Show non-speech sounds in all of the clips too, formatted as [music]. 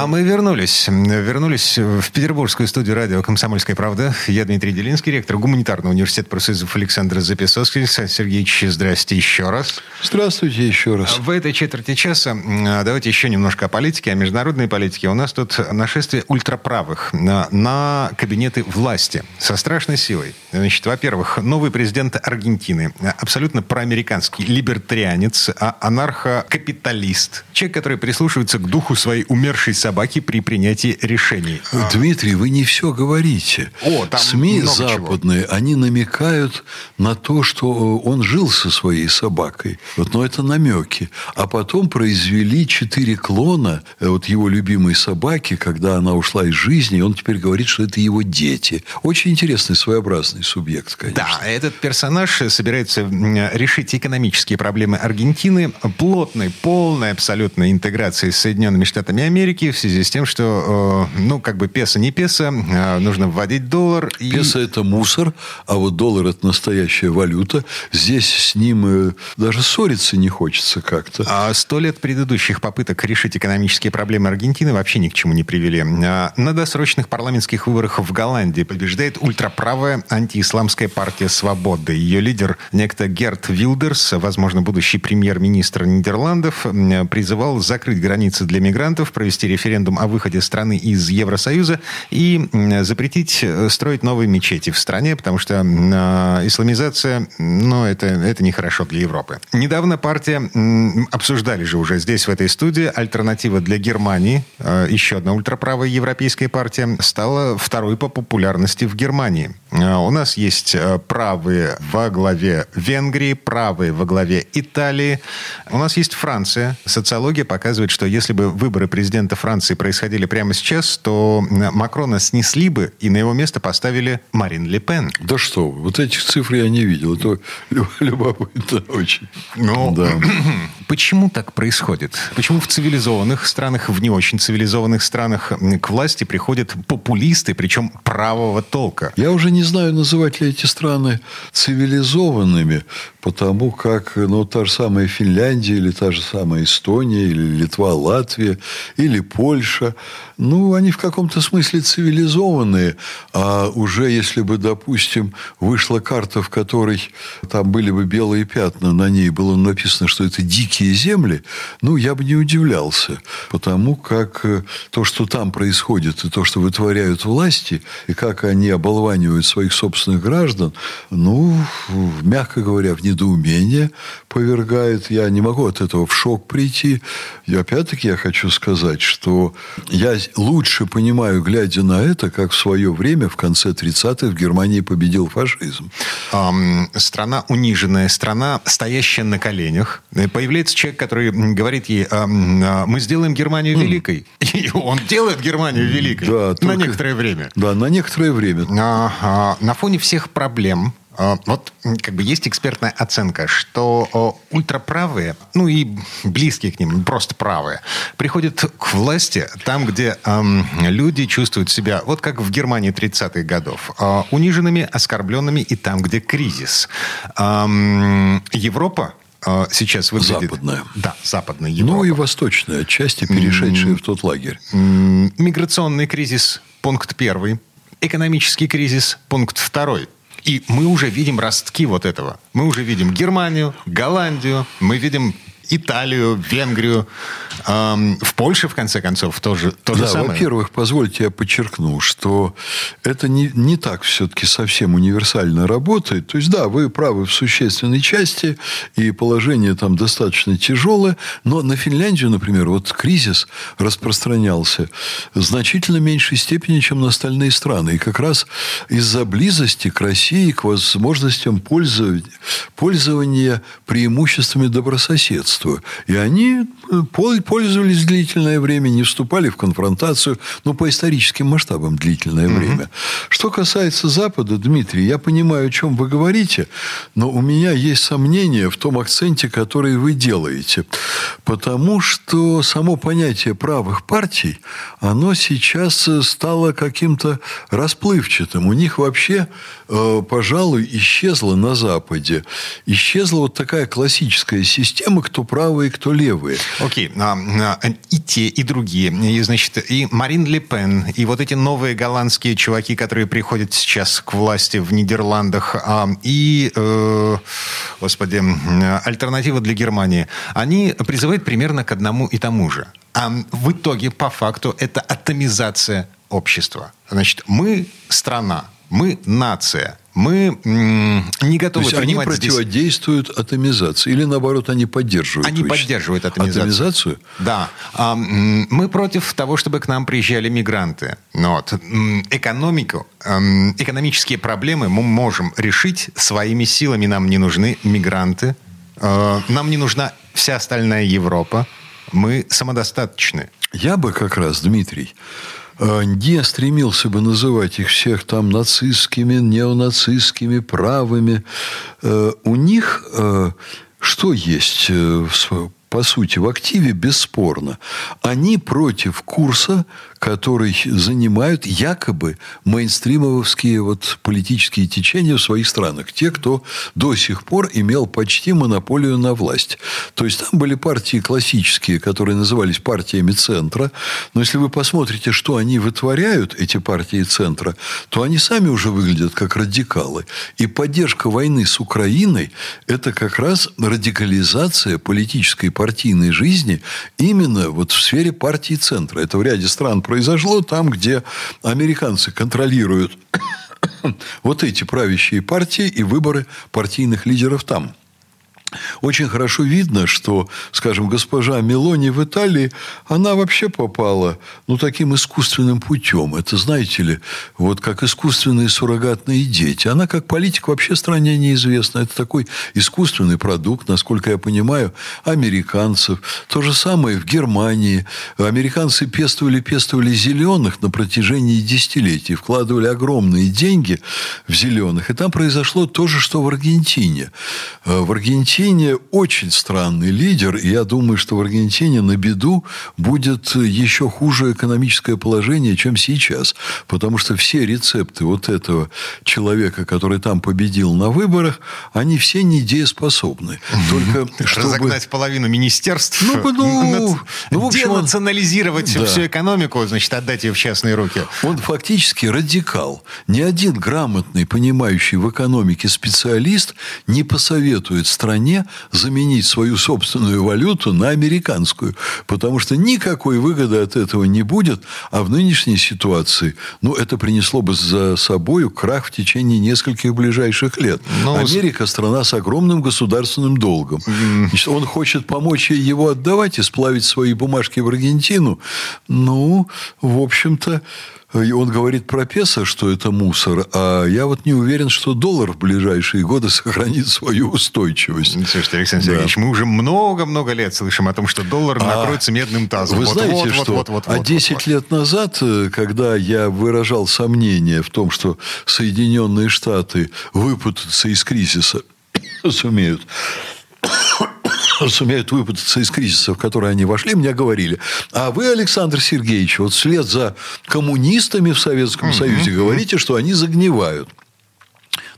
А мы вернулись. Вернулись в петербургскую студию радио «Комсомольская правда». Я Дмитрий Делинский, ректор гуманитарного университета профессоров Александр Записовский. Сергеевич, здрасте еще раз. Здравствуйте еще раз. В этой четверти часа давайте еще немножко о политике, о международной политике. У нас тут нашествие ультраправых на, на кабинеты власти со страшной силой. Значит, во-первых, новый президент Аргентины, абсолютно проамериканский либертарианец, а анархокапиталист. Человек, который прислушивается к духу своей умершей собаки при принятии решений. Дмитрий, вы не все говорите. О, там СМИ западные, они намекают на то, что он жил со своей собакой. Вот, но это намеки. А потом произвели четыре клона э, вот его любимой собаки, когда она ушла из жизни, и он теперь говорит, что это его дети. Очень интересный, своеобразный субъект, конечно. Да, этот персонаж собирается решить экономические проблемы Аргентины плотной, полной абсолютной интеграцией с Соединенными Штатами Америки связи с тем, что, э, ну, как бы песо не песо, э, нужно вводить доллар. И... Песо – это мусор, а вот доллар – это настоящая валюта. Здесь с ним э, даже ссориться не хочется как-то. А сто лет предыдущих попыток решить экономические проблемы Аргентины вообще ни к чему не привели. А На досрочных парламентских выборах в Голландии побеждает ультраправая антиисламская партия «Свобода». Ее лидер, некто Герт Вилдерс, возможно, будущий премьер-министр Нидерландов, призывал закрыть границы для мигрантов, провести референдум о выходе страны из Евросоюза и запретить э, строить новые мечети в стране, потому что а, исламизация, ну, это, это нехорошо для Европы. Недавно партия, м, обсуждали же уже здесь, в этой студии, альтернатива для Германии, э, еще одна ультраправая европейская партия, стала второй по популярности в Германии. Э, У нас есть э, правые во главе Венгрии, правые во главе Италии. У нас есть Франция. Социология показывает, что если бы выборы президента Франции происходили прямо сейчас, то Макрона снесли бы и на его место поставили Марин Ле Пен. Да что вы, вот этих цифр я не видел. Это лю- [laughs] любопытно очень. Ну, да. [clears throat] Почему так происходит? Почему в цивилизованных странах, в не очень цивилизованных странах к власти приходят популисты, причем правого толка? Я уже не знаю, называть ли эти страны цивилизованными, потому как ну, та же самая Финляндия, или та же самая Эстония, или Литва, Латвия, или Польша, ну, они в каком-то смысле цивилизованные, а уже если бы, допустим, вышла карта, в которой там были бы белые пятна, на ней было написано, что это дикие земли, ну, я бы не удивлялся, потому как э, то, что там происходит, и то, что вытворяют власти, и как они оболванивают своих собственных граждан, ну, мягко говоря, в недоумение повергает. Я не могу от этого в шок прийти. И опять-таки я хочу сказать, что я лучше понимаю, глядя на это, как в свое время, в конце 30-х, в Германии победил фашизм. Ам, страна униженная, страна, стоящая на коленях. И Появляется человек, который говорит ей, ам, а, мы сделаем Германию великой. [laughs] И он делает Германию великой Да, на только- некоторое время. Да, на некоторое время. А, а, на фоне всех проблем, а, вот как бы есть экспертная оценка, что ультраправые, ну и близкие к ним, просто правые, приходят к власти там, где ам, люди чувствуют себя, вот как в Германии 30-х годов, а, униженными, оскорбленными и там, где кризис. Ам, Европа а, сейчас выглядит... Западная. Да, западная Европа. Ну и восточная, отчасти перешедшая в тот лагерь. Миграционный кризис – пункт первый. Экономический кризис – пункт второй. И мы уже видим ростки вот этого. Мы уже видим Германию, Голландию, мы видим Италию, Венгрию. Ам, в Польше, в конце концов, тоже то же да, самое. во-первых, позвольте я подчеркну, что это не, не так все-таки совсем универсально работает. То есть, да, вы правы в существенной части, и положение там достаточно тяжелое, но на Финляндию, например, вот кризис распространялся в значительно меньшей степени, чем на остальные страны. И как раз из-за близости к России, к возможностям пользования, пользования преимуществами добрососедства. Общества. И они э, пользовались длительное время, не вступали в конфронтацию, но по историческим масштабам длительное угу. время. Что касается Запада, Дмитрий, я понимаю, о чем вы говорите, но у меня есть сомнения в том акценте, который вы делаете. Потому что само понятие правых партий, оно сейчас стало каким-то расплывчатым. У них вообще, э, пожалуй, исчезла на Западе, исчезла вот такая классическая система, кто правые, кто левые. Окей, okay. А, а, и те, и другие. И, значит, и Марин Ле Пен, и вот эти новые голландские чуваки, которые приходят сейчас к власти в Нидерландах, а, и, э, господи, альтернатива для Германии, они призывают примерно к одному и тому же. А в итоге, по факту, это атомизация общества. Значит, мы страна, мы нация, мы не готовы То есть они противодействуют здесь... атомизации или наоборот они поддерживают? Они поддерживают атомизацию. Атомизацию? Да. А, мы против того, чтобы к нам приезжали мигранты. Но вот. Экономику, экономические проблемы мы можем решить своими силами. Нам не нужны мигранты. А, нам не нужна вся остальная Европа. Мы самодостаточны. Я бы как раз, Дмитрий, Э, не стремился бы называть их всех там нацистскими, неонацистскими, правыми. Э, у них э, что есть по сути, в активе бесспорно. Они против курса, который занимают якобы мейнстримовские вот политические течения в своих странах. Те, кто до сих пор имел почти монополию на власть. То есть, там были партии классические, которые назывались партиями центра. Но если вы посмотрите, что они вытворяют, эти партии центра, то они сами уже выглядят как радикалы. И поддержка войны с Украиной – это как раз радикализация политической партийной жизни именно вот в сфере партии центра. Это в ряде стран произошло там, где американцы контролируют [coughs] вот эти правящие партии и выборы партийных лидеров там. Очень хорошо видно, что, скажем, госпожа Мелони в Италии, она вообще попала, ну, таким искусственным путем. Это, знаете ли, вот как искусственные суррогатные дети. Она как политик вообще стране неизвестна. Это такой искусственный продукт, насколько я понимаю, американцев. То же самое в Германии. Американцы пестовали, пестовали зеленых на протяжении десятилетий, вкладывали огромные деньги в зеленых. И там произошло то же, что в Аргентине. Э, в Аргентине Аргентине очень странный лидер, и я думаю, что в Аргентине на беду будет еще хуже экономическое положение, чем сейчас. Потому что все рецепты вот этого человека, который там победил на выборах, они все недееспособны. Только чтобы... Разогнать половину министерств, ну, ну, ну, в общем, денационализировать он... всю экономику, значит, отдать ее в частные руки. Он фактически радикал. Ни один грамотный, понимающий в экономике специалист не посоветует стране стране заменить свою собственную валюту на американскую. Потому что никакой выгоды от этого не будет. А в нынешней ситуации, ну, это принесло бы за собой крах в течение нескольких ближайших лет. Но... Ну, Америка – страна с огромным государственным долгом. Значит, он хочет помочь ей его отдавать и сплавить свои бумажки в Аргентину. Ну, в общем-то, он говорит про песо, что это мусор, а я вот не уверен, что доллар в ближайшие годы сохранит свою устойчивость. Слушайте, Александр да. Сергеевич, мы уже много-много лет слышим о том, что доллар а накроется медным тазом. Вы вот, знаете, вот, что? Вот, вот, вот, а вот, 10 вот, лет назад, э, когда я выражал сомнение в том, что Соединенные Штаты выпутаться из кризиса [coughs] сумеют сумеют выпутаться из кризиса, в который они вошли, мне говорили, а вы, Александр Сергеевич, вот вслед за коммунистами в Советском Союзе говорите, что они загнивают.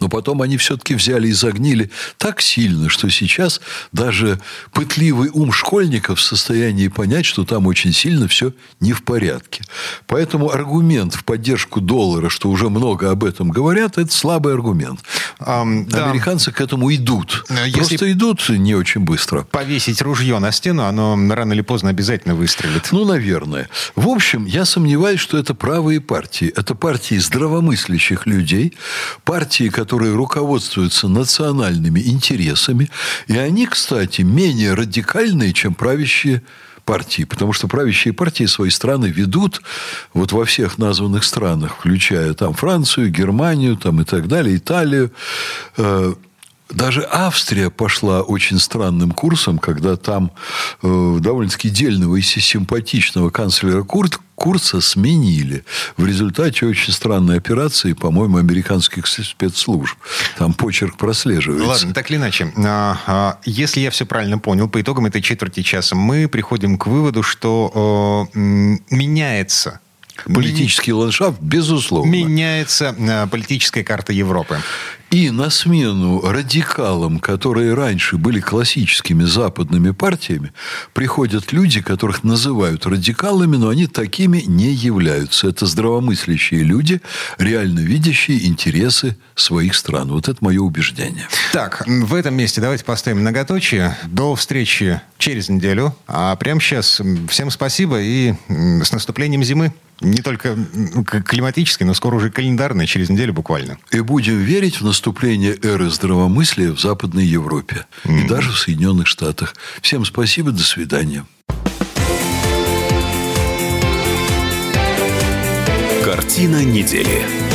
Но потом они все-таки взяли и загнили так сильно, что сейчас даже пытливый ум школьников в состоянии понять, что там очень сильно все не в порядке. Поэтому аргумент в поддержку доллара, что уже много об этом говорят, это слабый аргумент. Um, Американцы да. к этому идут. Если Просто идут не очень быстро. Повесить ружье на стену, оно рано или поздно обязательно выстрелит. Ну, наверное. В общем, я сомневаюсь, что это правые партии. Это партии здравомыслящих людей, партии, которые которые руководствуются национальными интересами. И они, кстати, менее радикальные, чем правящие партии, потому что правящие партии свои страны ведут вот во всех названных странах, включая там Францию, Германию там, и так далее, Италию. Э, даже Австрия пошла очень странным курсом, когда там э, довольно-таки дельного и симпатичного канцлера Курт Курца сменили. В результате очень странной операции, по-моему, американских спецслужб. Там почерк прослеживается. Ладно, так или иначе. А, а, если я все правильно понял, по итогам этой четверти часа мы приходим к выводу, что меняется Политический ландшафт, безусловно. Меняется э, политическая карта Европы. И на смену радикалам, которые раньше были классическими западными партиями, приходят люди, которых называют радикалами, но они такими не являются. Это здравомыслящие люди, реально видящие интересы своих стран. Вот это мое убеждение. Так, в этом месте давайте поставим многоточие. До встречи через неделю. А прямо сейчас всем спасибо и с наступлением зимы не только климатической, но скоро уже календарной, через неделю буквально. И будем верить в наступление эры здравомыслия в Западной Европе mm-hmm. и даже в Соединенных Штатах. Всем спасибо, до свидания. Картина недели.